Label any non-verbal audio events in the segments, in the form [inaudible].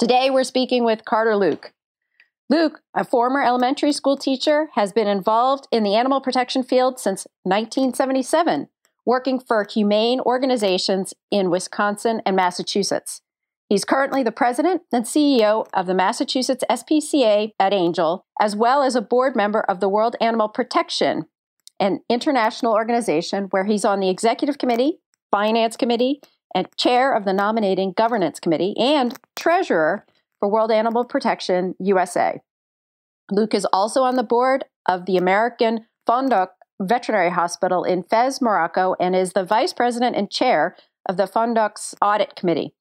Today, we're speaking with Carter Luke. Luke, a former elementary school teacher, has been involved in the animal protection field since 1977, working for humane organizations in Wisconsin and Massachusetts. He's currently the president and CEO of the Massachusetts SPCA at Angell, as well as a board member of the World Animal Protection an international organization where he's on the executive committee, finance committee, and chair of the nominating governance committee, and treasurer for World Animal Protection USA. Luke is also on the board of the American Fondouk Veterinary Hospital in Fez, Morocco, and is the vice president and chair of the Fondouk's audit committee.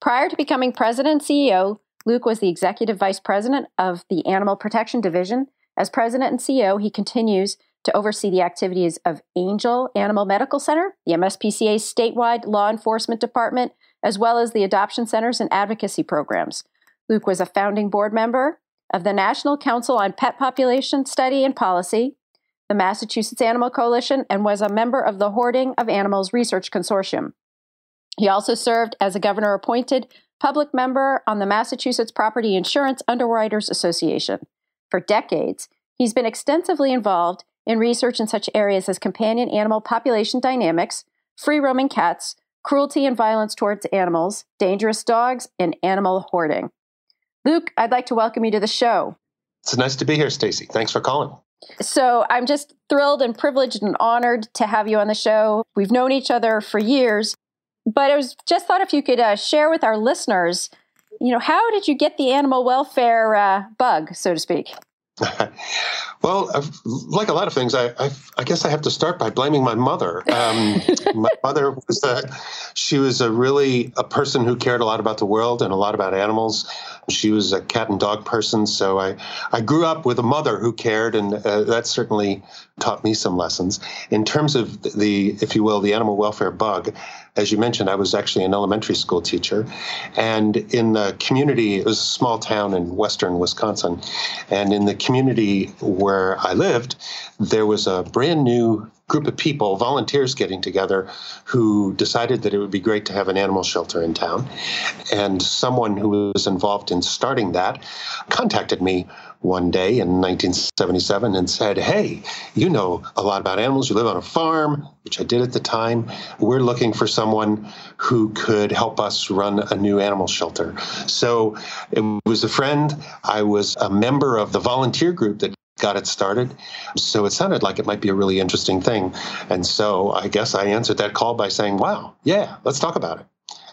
Prior to becoming president and CEO, Luke was the executive vice president of the Animal Protection Division. As president and CEO, he continues to oversee the activities of Angell Animal Medical Center, the MSPCA's statewide law enforcement department, as well as the adoption centers and advocacy programs. Luke was a founding board member of the National Council on Pet Population Study and Policy, the Massachusetts Animal Coalition, and was a member of the Hoarding of Animals Research Consortium. He also served as a governor appointed public member on the Massachusetts Property Insurance Underwriters Association. For decades, he's been extensively involved in research in such areas as companion animal population dynamics, free roaming cats, cruelty and violence towards animals, dangerous dogs, and animal hoarding. Luke, I'd like to welcome you to the show. It's nice to be here, Stacy. Thanks for calling. So, I'm just thrilled and privileged and honored to have you on the show. We've known each other for years, but I was just thought if you could uh, share with our listeners, you know, how did you get the animal welfare uh, bug, so to speak? [laughs] well, like a lot of things, I, I, I, guess I have to start by blaming my mother. Um, [laughs] my mother was a, she was a really a person who cared a lot about the world and a lot about animals. She was a cat and dog person, so I, I grew up with a mother who cared, and uh, that certainly taught me some lessons. In terms of the, if you will, the animal welfare bug, as you mentioned, I was actually an elementary school teacher, and in the community, it was a small town in western Wisconsin, and in the community where I lived, there was a brand new group of people, volunteers getting together, who decided that it would be great to have an animal shelter in town. And someone who was involved in starting that contacted me one day in 1977 and said, Hey, you know a lot about animals. You live on a farm, which I did at the time. We're looking for someone who could help us run a new animal shelter. So it was a friend. I was a member of the volunteer group that got it started. So it sounded like it might be a really interesting thing. And so I guess I answered that call by saying, wow, yeah, let's talk about it.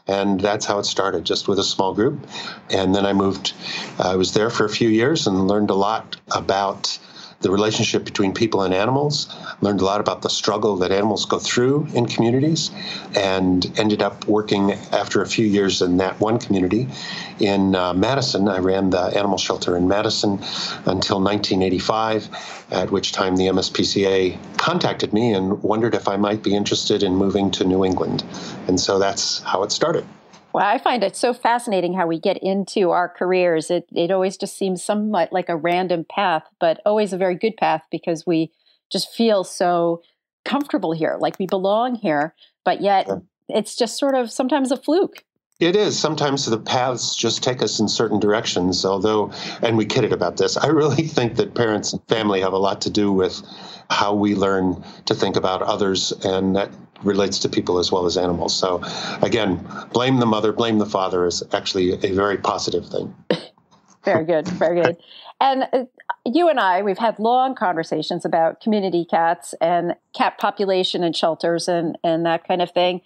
And that's how it started, just with a small group. And then I moved, I was there for a few years and learned a lot about the relationship between people and animals, learned a lot about the struggle that animals go through in communities, and ended up working after a few years in that one community in uh, Madison. I ran the animal shelter in Madison until 1985, at which time the MSPCA contacted me and wondered if I might be interested in moving to New England. And so that's how it started. Well, I find it so fascinating how we get into our careers. It it always just seems somewhat like a random path, but always a very good path because we just feel so comfortable here, like we belong here, but yet yeah. it's just sort of sometimes a fluke. It is. Sometimes the paths just take us in certain directions, although, and we kidded about this, I really [laughs] think that parents and family have a lot to do with how we learn to think about others, and that relates to people as well as animals. So, again, blame the mother, blame the father is actually a very positive thing. [laughs] very good, very good. And uh, you and I, we've had long conversations about community cats and cat population and shelters and, and that kind of thing.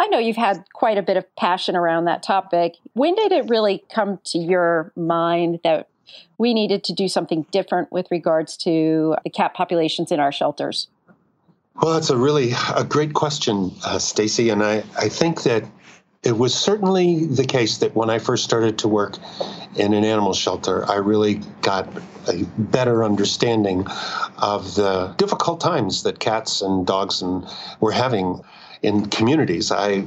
I know you've had quite a bit of passion around that topic. When did it really come to your mind that we needed to do something different with regards to the cat populations in our shelters? Well, that's a really a great question, uh, Stacy, and I, I think that it was certainly the case that when I first started to work in an animal shelter, I really got a better understanding of the difficult times that cats and dogs and were having in communities. I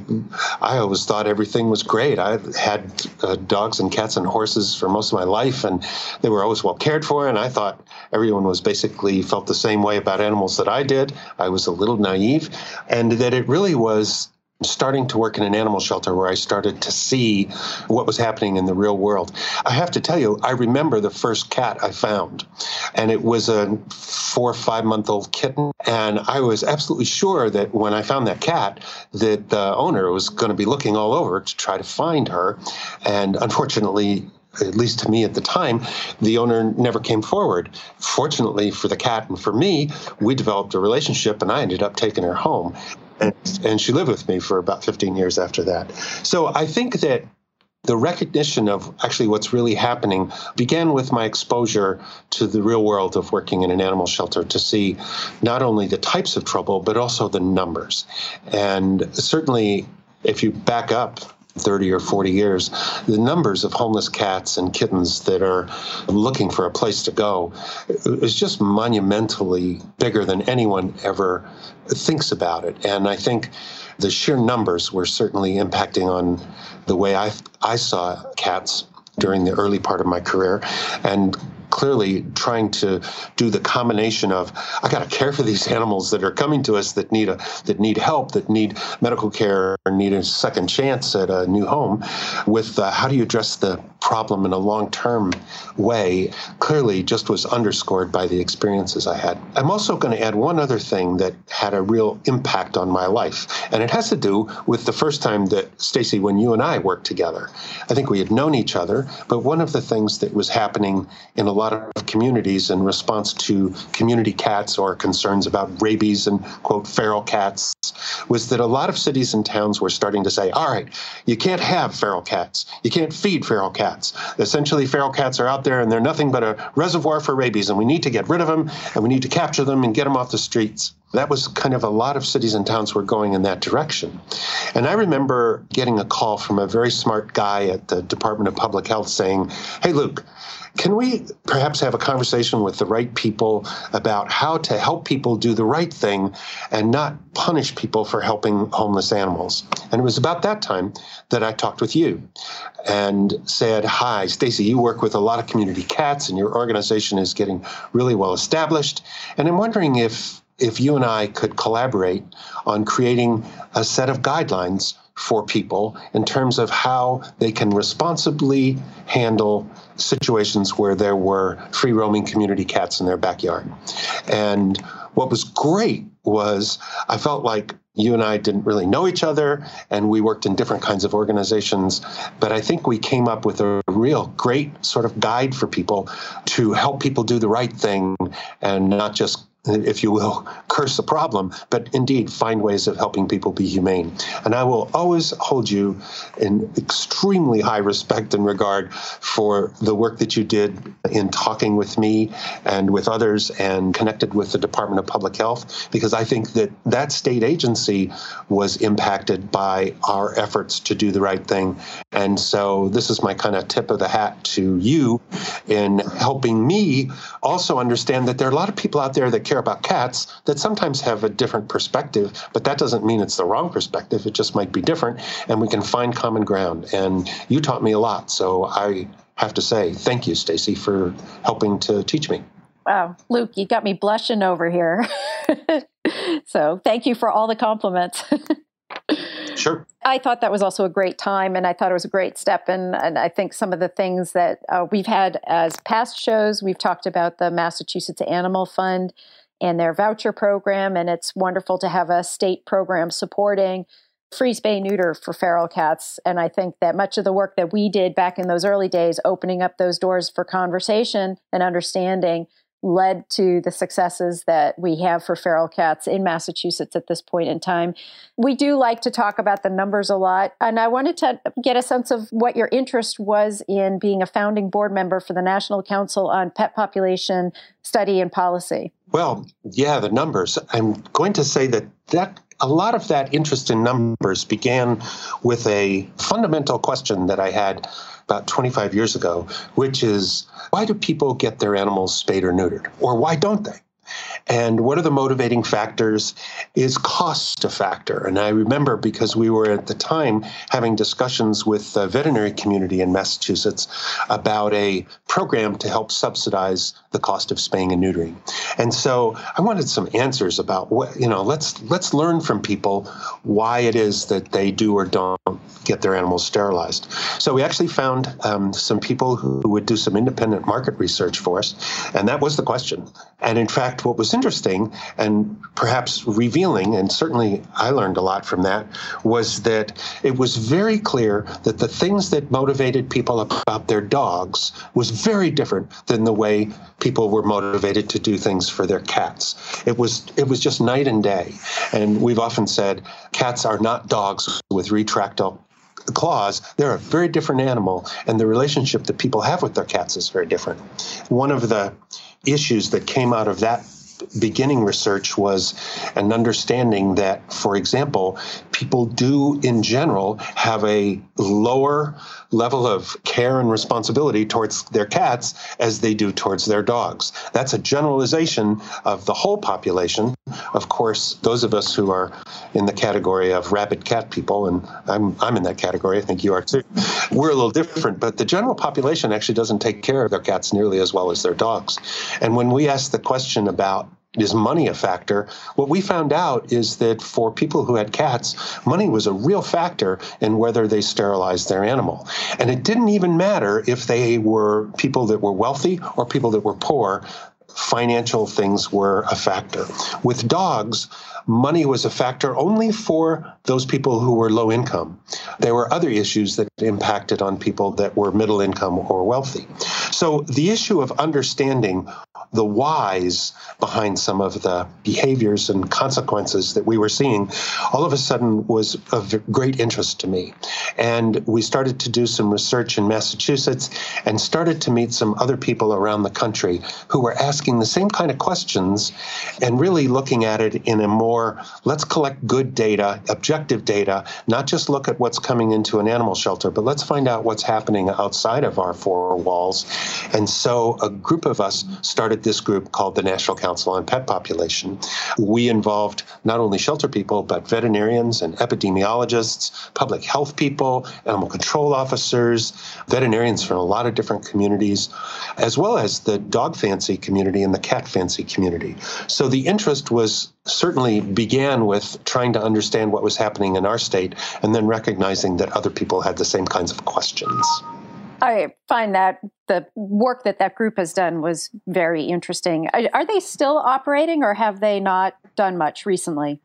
I always thought everything was great. I had uh, dogs and cats and horses for most of my life, and they were always well cared for. And I thought everyone was basically felt the same way about animals that I did. I was a little naive, and that it really was starting to work in an animal shelter where I started to see what was happening in the real world. I have to tell you, I remember the first cat I found, and it was a four or five month old kitten. And I was absolutely sure that when I found that cat, that the owner was going to be looking all over to try to find her. And unfortunately, at least to me at the time, the owner never came forward. Fortunately for the cat and for me, we developed a relationship and I ended up taking her home and, and she lived with me for about 15 years after that. So I think that the recognition of actually what's really happening began with my exposure to the real world of working in an animal shelter to see not only the types of trouble, but also the numbers. And certainly, if you back up 30 or 40 years, the numbers of homeless cats and kittens that are looking for a place to go is just monumentally bigger than anyone ever thinks about it. And I think the sheer numbers were certainly impacting on the way I, I saw cats during the early part of my career and clearly trying to do the combination of I got to care for these animals that are coming to us that need a that need help, that need medical care, or need a second chance at a new home. With uh, how do you address the problem in a long term way? Clearly, just was underscored by the experiences I had. I'm also going to add one other thing that had a real impact on my life, and it has to do with the first time that Stacy, when you and I worked together. I think we had known each other, but one of the things that was happening in a lot of communities in response to community cats or concerns about rabies and, quote, feral cats was that a lot of cities and towns were starting to say, all right, you can't have feral cats. You can't feed feral cats. Essentially, feral cats are out there and they're nothing but a reservoir for rabies, and we need to get rid of them and we need to capture them and get them off the streets. That was kind of a lot of cities and towns were going in that direction. And I remember getting a call from a very smart guy at the Department of Public Health saying, Hey, Luke, can we perhaps have a conversation with the right people about how to help people do the right thing and not punish people for helping homeless animals? And it was about that time that I talked with you and said, Hi, Stacy, you work with a lot of community cats and your organization is getting really well established. And I'm wondering if if you and I could collaborate on creating a set of guidelines for people in terms of how they can responsibly handle situations where there were free roaming community cats in their backyard. And what was great was I felt like you and I didn't really know each other and we worked in different kinds of organizations. But I think we came up with a real great sort of guide for people to help people do the right thing and not just if you will, curse the problem, but indeed find ways of helping people be humane. And I will always hold you in extremely high respect and regard for the work that you did in talking with me and with others and connected with the Department of Public Health, because I think that that state agency was impacted by our efforts to do the right thing. And so this is my kind of tip of the hat to you in helping me also understand that there are a lot of people out there that care about cats that sometimes have a different perspective, but that doesn't mean it's the wrong perspective. It just might be different, and we can find common ground. And you taught me a lot, so I have to say thank you, Stacy, for helping to teach me. Wow, Luke, you got me blushing over here. [laughs] so thank you for all the compliments. [laughs] Sure. I thought that was also a great time, and I thought it was a great step. And, and I think some of the things that uh, we've had as past shows, we've talked about the Massachusetts Animal Fund and their voucher program, and it's wonderful to have a state program supporting free spay neuter for feral cats. And I think that much of the work that we did back in those early days, opening up those doors for conversation and understanding, led to the successes that we have for feral cats in Massachusetts at this point in time. We do like to talk about the numbers a lot, and I wanted to get a sense of what your interest was in being a founding board member for the National Council on Pet Population Study and Policy. Well, yeah, the numbers. I'm going to say that that a lot of that interest in numbers began with a fundamental question that I had about 25 years ago, which is why do people get their animals spayed or neutered? Or why don't they? And what are the motivating factors? Is cost a factor? And I remember because we were at the time having discussions with the veterinary community in Massachusetts about a program to help subsidize the cost of spaying and neutering. And so I wanted some answers about what, you know, let's let's learn from people why it is that they do or don't get their animals sterilized. So we actually found um, some people who would do some independent market research for us, and that was the question. And in fact, what was interesting and perhaps revealing, and certainly I learned a lot from that, was that it was very clear that the things that motivated people about their dogs was very different than the way people were motivated to do things for their cats. It was it was just night and day. And we've often said cats are not dogs with retractile claws, they're a very different animal, and the relationship that people have with their cats is very different. One of the issues that came out of that beginning research was an understanding that, for example, people do in general have a lower level of care and responsibility towards their cats as they do towards their dogs. That's a generalization of the whole population. Of course, those of us who are in the category of rabid cat people, and I'm, I'm in that category, I think you are too, we're a little different, but the general population actually doesn't take care of their cats nearly as well as their dogs. And when we ask the question about is money a factor? What we found out is that for people who had cats, money was a real factor in whether they sterilized their animal. And it didn't even matter if they were people that were wealthy or people that were poor. Financial things were a factor. With dogs, money was a factor only for those people who were low income. There were other issues that impacted on people that were middle income or wealthy. So the issue of understanding the whys behind some of the behaviors and consequences that we were seeing all of a sudden was of great interest to me. And we started to do some research in Massachusetts and started to meet some other people around the country who were asking the same kind of questions and really looking at it in a more let's collect good data, objective data, not just look at what's coming into an animal shelter, but let's find out what's happening outside of our four walls. And so a group of us this group called the National Council on Pet Population. We involved not only shelter people, but veterinarians and epidemiologists, public health people, animal control officers, veterinarians from a lot of different communities, as well as the dog fancy community and the cat fancy community. So the interest was certainly began with trying to understand what was happening in our state and then recognizing that other people had the same kinds of questions. I find that the work that that group has done was very interesting. Are they still operating or have they not done much recently?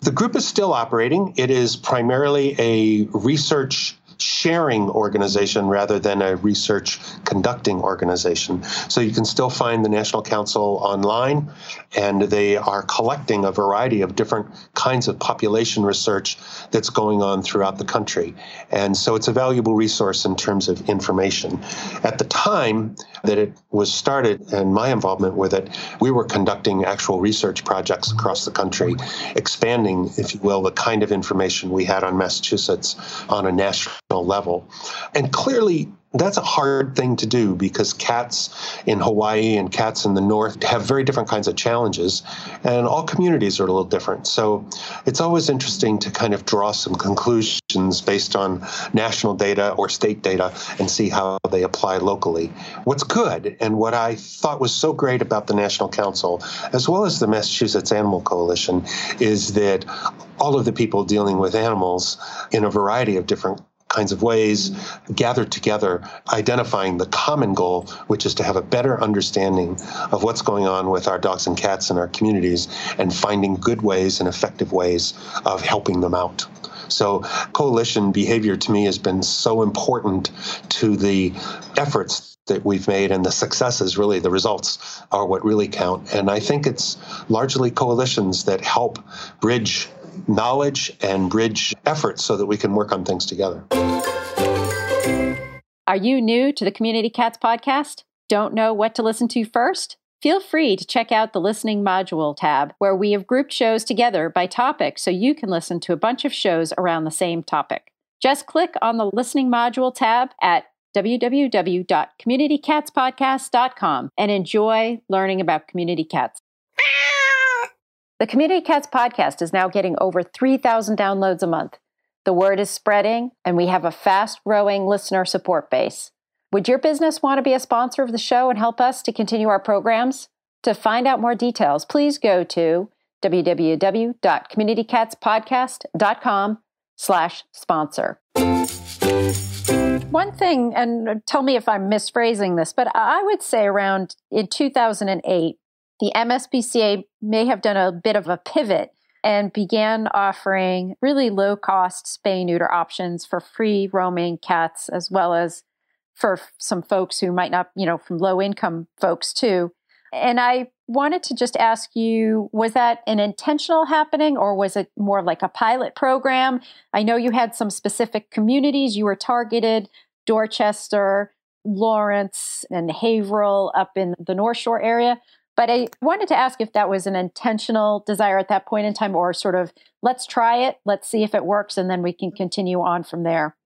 The group is still operating. It is primarily a research sharing organization rather than a research conducting organization. So you can still find the National Council online, and they are collecting a variety of different kinds of population research that's going on throughout the country. And so it's a valuable resource in terms of information. At the time that it was started and my involvement with it, we were conducting actual research projects across the country, expanding, if you will, the kind of information we had on Massachusetts on a national level. And clearly, that's a hard thing to do because cats in Hawaii and cats in the north have very different kinds of challenges, and all communities are a little different. So it's always interesting to kind of draw some conclusions based on national data or state data and see how they apply locally. What's good and what I thought was so great about the National Council, as well as the Massachusetts Animal Coalition, is that all of the people dealing with animals in a variety of different kinds of ways gathered together, identifying the common goal, which is to have a better understanding of what's going on with our dogs and cats in our communities and finding good ways and effective ways of helping them out. So, coalition behavior to me has been so important to the efforts that we've made and the successes really the results are what really count and i think it's largely coalitions that help bridge knowledge and bridge efforts so that we can work on things together. Are you new to the Community Cats podcast? Don't know what to listen to first? feel free to check out the listening module tab where we have grouped shows together by topic so you can listen to a bunch of shows around the same topic. Just click on the listening module tab at www.communitycatspodcast.com and enjoy learning about community cats. The Community Cats podcast is now getting over 3,000 downloads a month. The word is spreading, and we have a fast growing listener support base. Would your business want to be a sponsor of the show and help us to continue our programs? To find out more details, please go to www.communitycatspodcast.com slash sponsor. One thing, and tell me if I'm misphrasing this, but I would say around in 2008, the MSPCA may have done a bit of a pivot and began offering really low cost spay neuter options for free roaming cats as well as for some folks who might not, you know, from low income folks too. And I wanted to just ask you was that an intentional happening or was it more like a pilot program? I know you had some specific communities you were targeted Dorchester, Lawrence, and Haverhill up in the North Shore area. But I wanted to ask if that was an intentional desire at that point in time, or sort of let's try it, let's see if it works, and then we can continue on from there.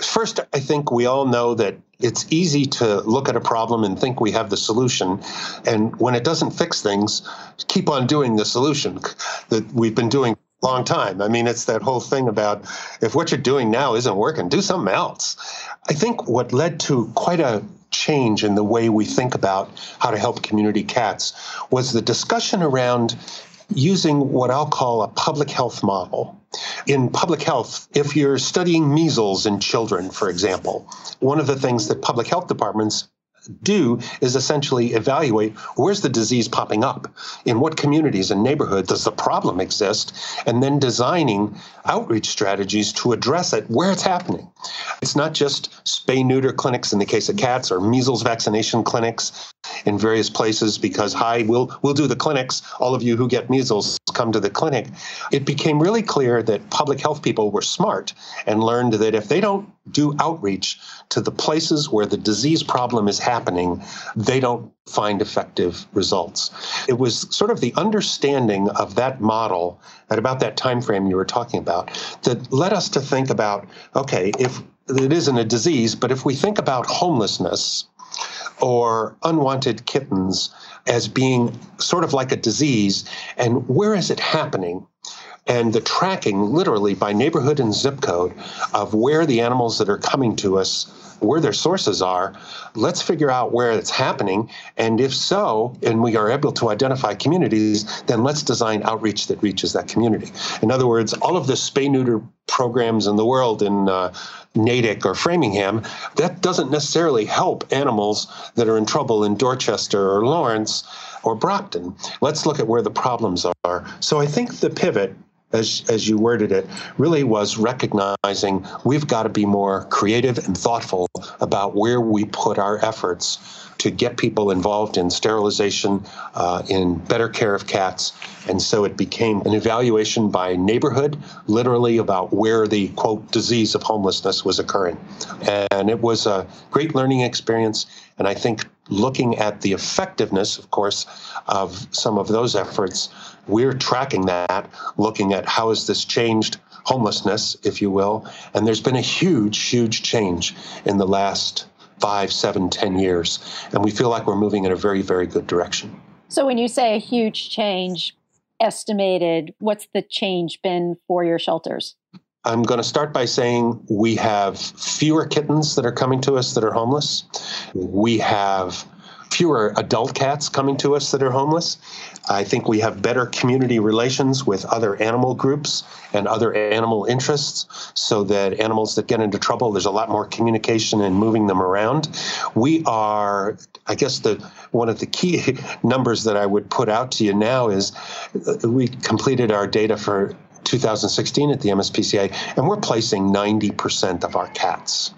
First, I think we all know that it's easy to look at a problem and think we have the solution. And when it doesn't fix things, keep on doing the solution that we've been doing a long time. I mean, it's that whole thing about if what you're doing now isn't working, do something else. I think what led to quite a change in the way we think about how to help community cats was the discussion around using what I'll call a public health model. In public health, if you're studying measles in children, for example, one of the things that public health departments do is essentially evaluate where's the disease popping up? In what communities and neighborhoods does the problem exist? And then designing outreach strategies to address it where it's happening. It's not just spay neuter clinics in the case of cats or measles vaccination clinics in various places because hi we'll we'll do the clinics. All of you who get measles come to the clinic it became really clear that public health people were smart and learned that if they don't do outreach to the places where the disease problem is happening, they don't find effective results. It was sort of the understanding of that model at about that time frame you were talking about that led us to think about okay, if it isn't a disease, but if we think about homelessness or unwanted kittens as being sort of like a disease and where is it happening? And the tracking literally by neighborhood and zip code of where the animals that are coming to us where their sources are let's figure out where it's happening and if so and we are able to identify communities then let's design outreach that reaches that community in other words all of the spay neuter programs in the world in uh, Natick or Framingham, that doesn't necessarily help animals that are in trouble in Dorchester or Lawrence or Brockton. Let's look at where the problems are. So I think the pivot as, as you worded it, really was recognizing we've got to be more creative and thoughtful about where we put our efforts to get people involved in sterilization, uh, in better care of cats. And so it became an evaluation by neighborhood, literally about where the quote disease of homelessness was occurring. And it was a great learning experience. And I think looking at the effectiveness, of course, of some of those efforts we're tracking that, looking at how has this changed homelessness, if you will. And there's been a huge, huge change in the last five, seven, ten years. And we feel like we're moving in a very, very good direction. So when you say a huge change, estimated, what's the change been for your shelters? I'm going to start by saying we have fewer kittens that are coming to us that are homeless. We have fewer adult cats coming to us that are homeless. I think we have better community relations with other animal groups and other animal interests so that animals that get into trouble, there's a lot more communication and moving them around. We are, I guess, the one of the key [laughs] numbers that I would put out to you now is uh, we completed our data for 2016 at the MSPCA, and we're placing 90% of our cats.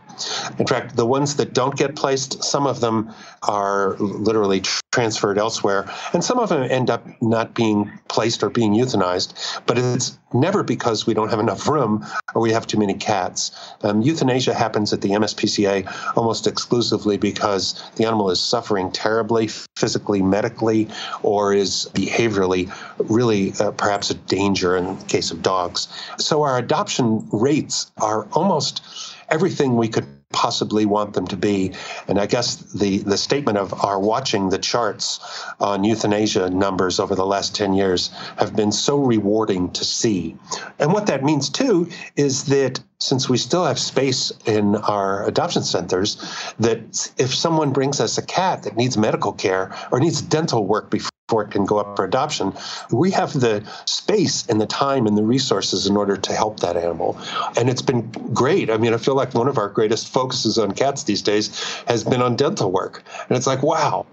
In fact, the ones that don't get placed, some of them are literally transferred elsewhere. And some of them end up not being placed or being euthanized, but it's never because we don't have enough room or we have too many cats. Um, euthanasia happens at the MSPCA almost exclusively because the animal is suffering terribly, physically, medically, or is behaviorally really uh, perhaps a danger in the case of dogs. So our adoption rates are almost everything we could possibly want them to be. And I guess the, the statement of our watching the charts on euthanasia numbers over the last 10 years have been so rewarding to see. And what that means too is that since we still have space in our adoption centers, that if someone brings us a cat that needs medical care or needs dental work before before it can go up for adoption. We have the space and the time and the resources in order to help that animal. And it's been great. I mean, I feel like one of our greatest focuses on cats these days has been on dental work. And it's like, wow,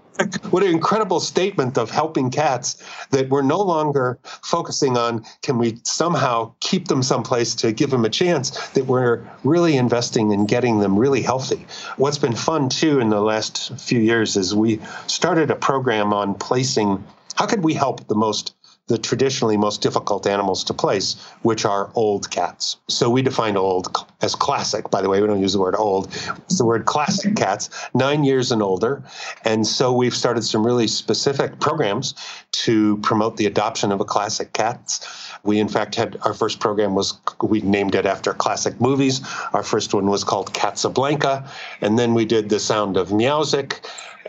what an incredible statement of helping cats that we're no longer focusing on can we somehow keep them someplace to give them a chance that we're really investing in getting them really healthy? What's been fun too in the last few years is we started a program on placing how could we help the most the traditionally most difficult animals to place, which are old cats. So we define old as classic, by the way, we don't use the word old, it's the word classic cats, nine years and older. And so we've started some really specific programs to promote the adoption of a classic cats. We, in fact, had our first program was we named it after classic movies. Our first one was called Casablanca, and then we did The Sound of Meowsic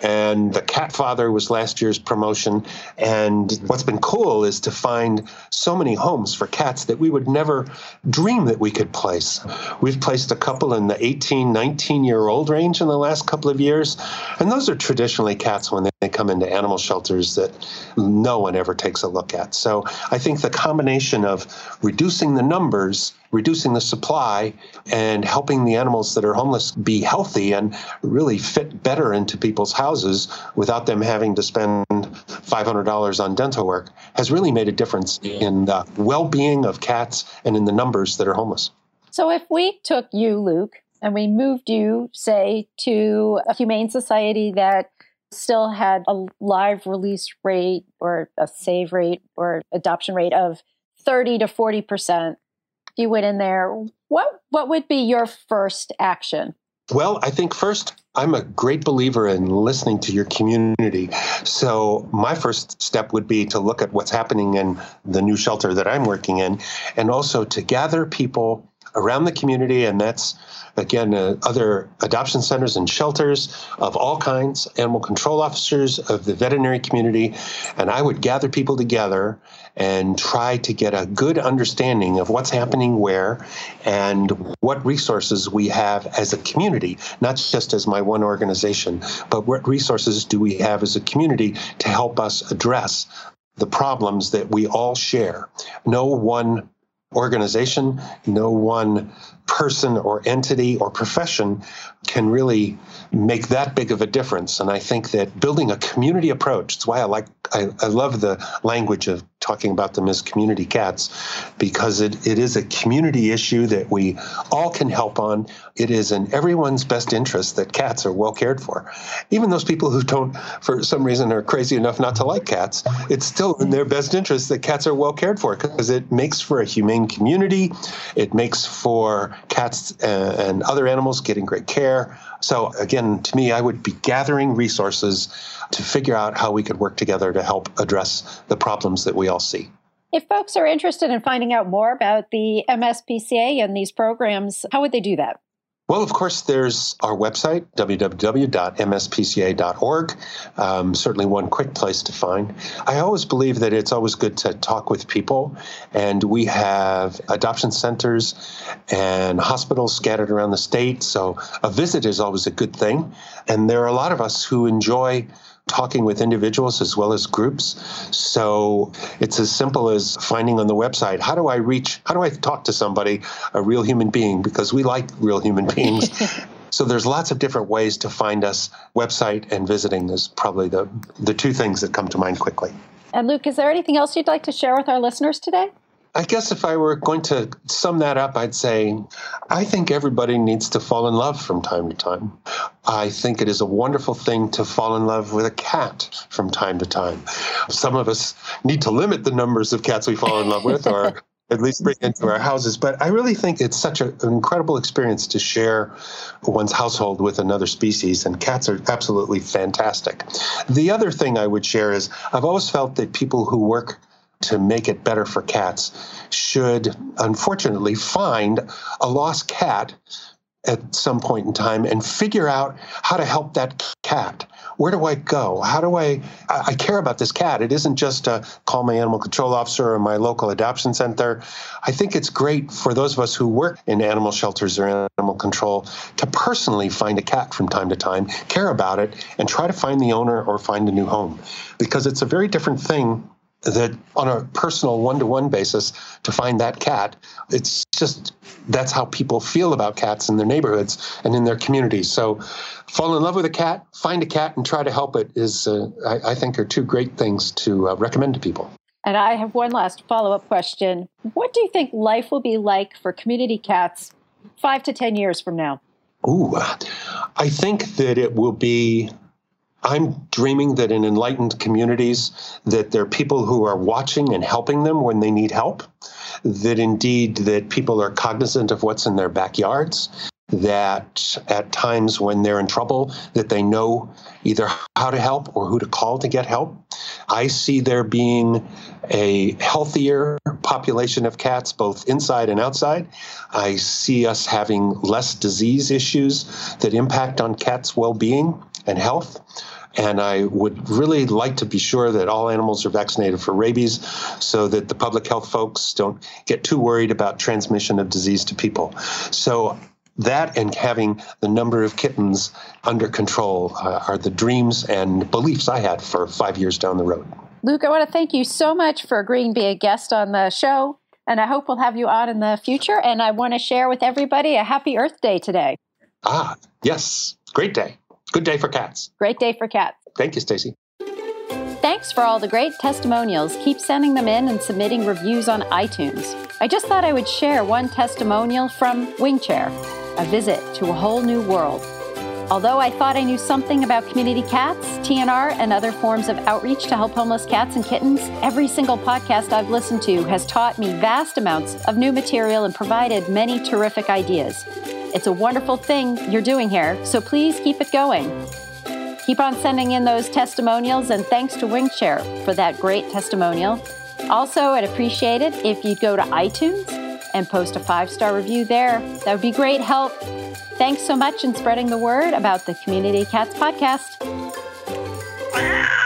and the Cat Father was last year's promotion. And what's been cool is to find so many homes for cats that we would never dream that we could place. We've placed a couple in the 18, 19 year old range in the last couple of years. And those are traditionally cats when they come into animal shelters that no one ever takes a look at. So I think the combination of reducing the numbers reducing the supply and helping the animals that are homeless be healthy and really fit better into people's houses without them having to spend $500 on dental work has really made a difference in the well being of cats and in the numbers that are homeless. So, if we took you, Luke, and we moved you, say, to a humane society that still had a live release rate or a save rate or adoption rate of 30 to 40 percent If you went in there, what what would be your first action? Well, I think first, I'm a great believer in listening to your community. So, my first step would be to look at what's happening in the new shelter that I'm working in, and also to gather people around the community, and that's again, uh, other adoption centers and shelters of all kinds, animal control officers of the veterinary community. And I would gather people together and try to get a good understanding of what's happening where and what resources we have as a community, not just as my one organization, but what resources do we have as a community to help us address the problems that we all share. No one organization, no one person or entity or profession can really make that big of a difference. And I think that building a community approach, it's why I like, I, I love the language of talking about them as community cats, because it, it is a community issue that we all can help on. It is in everyone's best interest that cats are well cared for. Even those people who don't, for some reason, are crazy enough not to like cats, it's still in their best interest that cats are well cared for because it makes for a humane community. It makes for cats uh, and other animals getting great care. So, again, to me, I would be gathering resources to figure out how we could work together to help address the problems that we all see. If folks are interested in finding out more about the MSPCA and these programs, how would they do that? Well, of course, there's our website, www.mspca.org. Um, certainly one quick place to find. I always believe that it's always good to talk with people, and we have adoption centers and hospitals scattered around the state. So a visit is always a good thing. And there are a lot of us who enjoy talking with individuals as well as groups. So it's as simple as finding on the website how do I reach, how do I talk to somebody, a real human being, because we like real human beings. [laughs] so there's lots of different ways to find us. Website and visiting is probably the, the two things that come to mind quickly. And Luke, is there anything else you'd like to share with our listeners today? I guess if I were going to sum that up, I'd say I think everybody needs to fall in love from time to time. I think it is a wonderful thing to fall in love with a cat from time to time. Some of us need to limit the numbers of cats we fall in love with or [laughs] at least bring into our houses. But I really think it's such a, an incredible experience to share one's household with another species, and cats are absolutely fantastic. The other thing I would share is I've always felt that people who work to make it better for cats should unfortunately find a lost cat at some point in time and figure out how to help that cat. Where do I go? How do I? I care about this cat. It isn't just to call my animal control officer or my local adoption center. I think it's great for those of us who work in animal shelters or animal control to personally find a cat from time to time, care about it, and try to find the owner or find a new home. Because it's a very different thing that on a personal one-to-one basis to find that cat it's just that's how people feel about cats in their neighborhoods and in their communities. So fall in love with a cat find a cat and try to help it is uh, I, I, think are two great things to uh, recommend to people. And i have one last follow-up question. What do you think life will be like for community cats five to ten years from now? Ooh, I think that it will be I'm dreaming that in enlightened communities that there are people who are watching and helping them when they need help that indeed that people are cognizant of what's in their backyards that at times when they're in trouble that they know either how to help or who to call to get help. I see there being a healthier population of cats both inside and outside. I see us having less disease issues that impact on cats well-being and health and I would really like to be sure that all animals are vaccinated for rabies so that the public health folks don't get too worried about transmission of disease to people. So that and having the number of kittens under control uh, are the dreams and beliefs I had for five years down the road. Luke, I want to thank you so much for agreeing to be a guest on the show. And I hope we'll have you on in the future. And I want to share with everybody a happy Earth Day today. Ah, yes. Great day. Good day for cats. Great day for cats. Thank you, Stacy. Thanks for all the great testimonials. Keep sending them in and submitting reviews on iTunes. I just thought I would share one testimonial from Wing Chair, a visit to a whole new world. Although I thought I knew something about community cats, TNR, and other forms of outreach to help homeless cats and kittens, every single podcast I've listened to has taught me vast amounts of new material and provided many terrific ideas. It's a wonderful thing you're doing here, so please keep it going. Keep on sending in those testimonials, and thanks to Wingchair for that great testimonial. Also, I'd appreciate it if you'd go to iTunes and post a five star review there. That would be great help. Thanks so much in spreading the word about the Community Cats podcast. Ah!